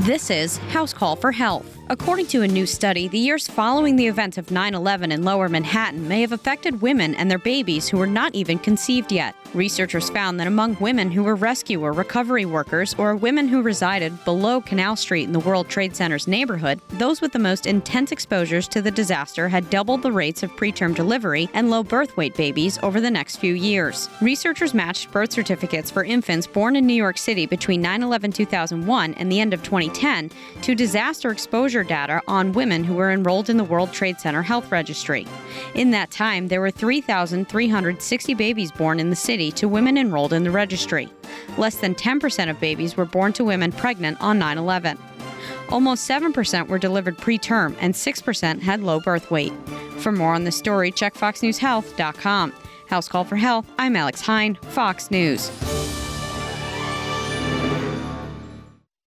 This is House Call for Health. According to a new study, the years following the events of 9 11 in lower Manhattan may have affected women and their babies who were not even conceived yet. Researchers found that among women who were rescue or recovery workers or women who resided below Canal Street in the World Trade Center's neighborhood, those with the most intense exposures to the disaster had doubled the rates of preterm delivery and low birth weight babies over the next few years. Researchers matched birth certificates for infants born in New York City between 9 11 2001 and the end of 2010 to disaster exposure data on women who were enrolled in the World Trade Center Health Registry. In that time, there were 3,360 babies born in the city to women enrolled in the registry. Less than 10% of babies were born to women pregnant on 9 11. Almost 7% were delivered preterm, and 6% had low birth weight. For more on this story, check FoxNewsHealth.com. House Call for Health, I'm Alex Hein, Fox News.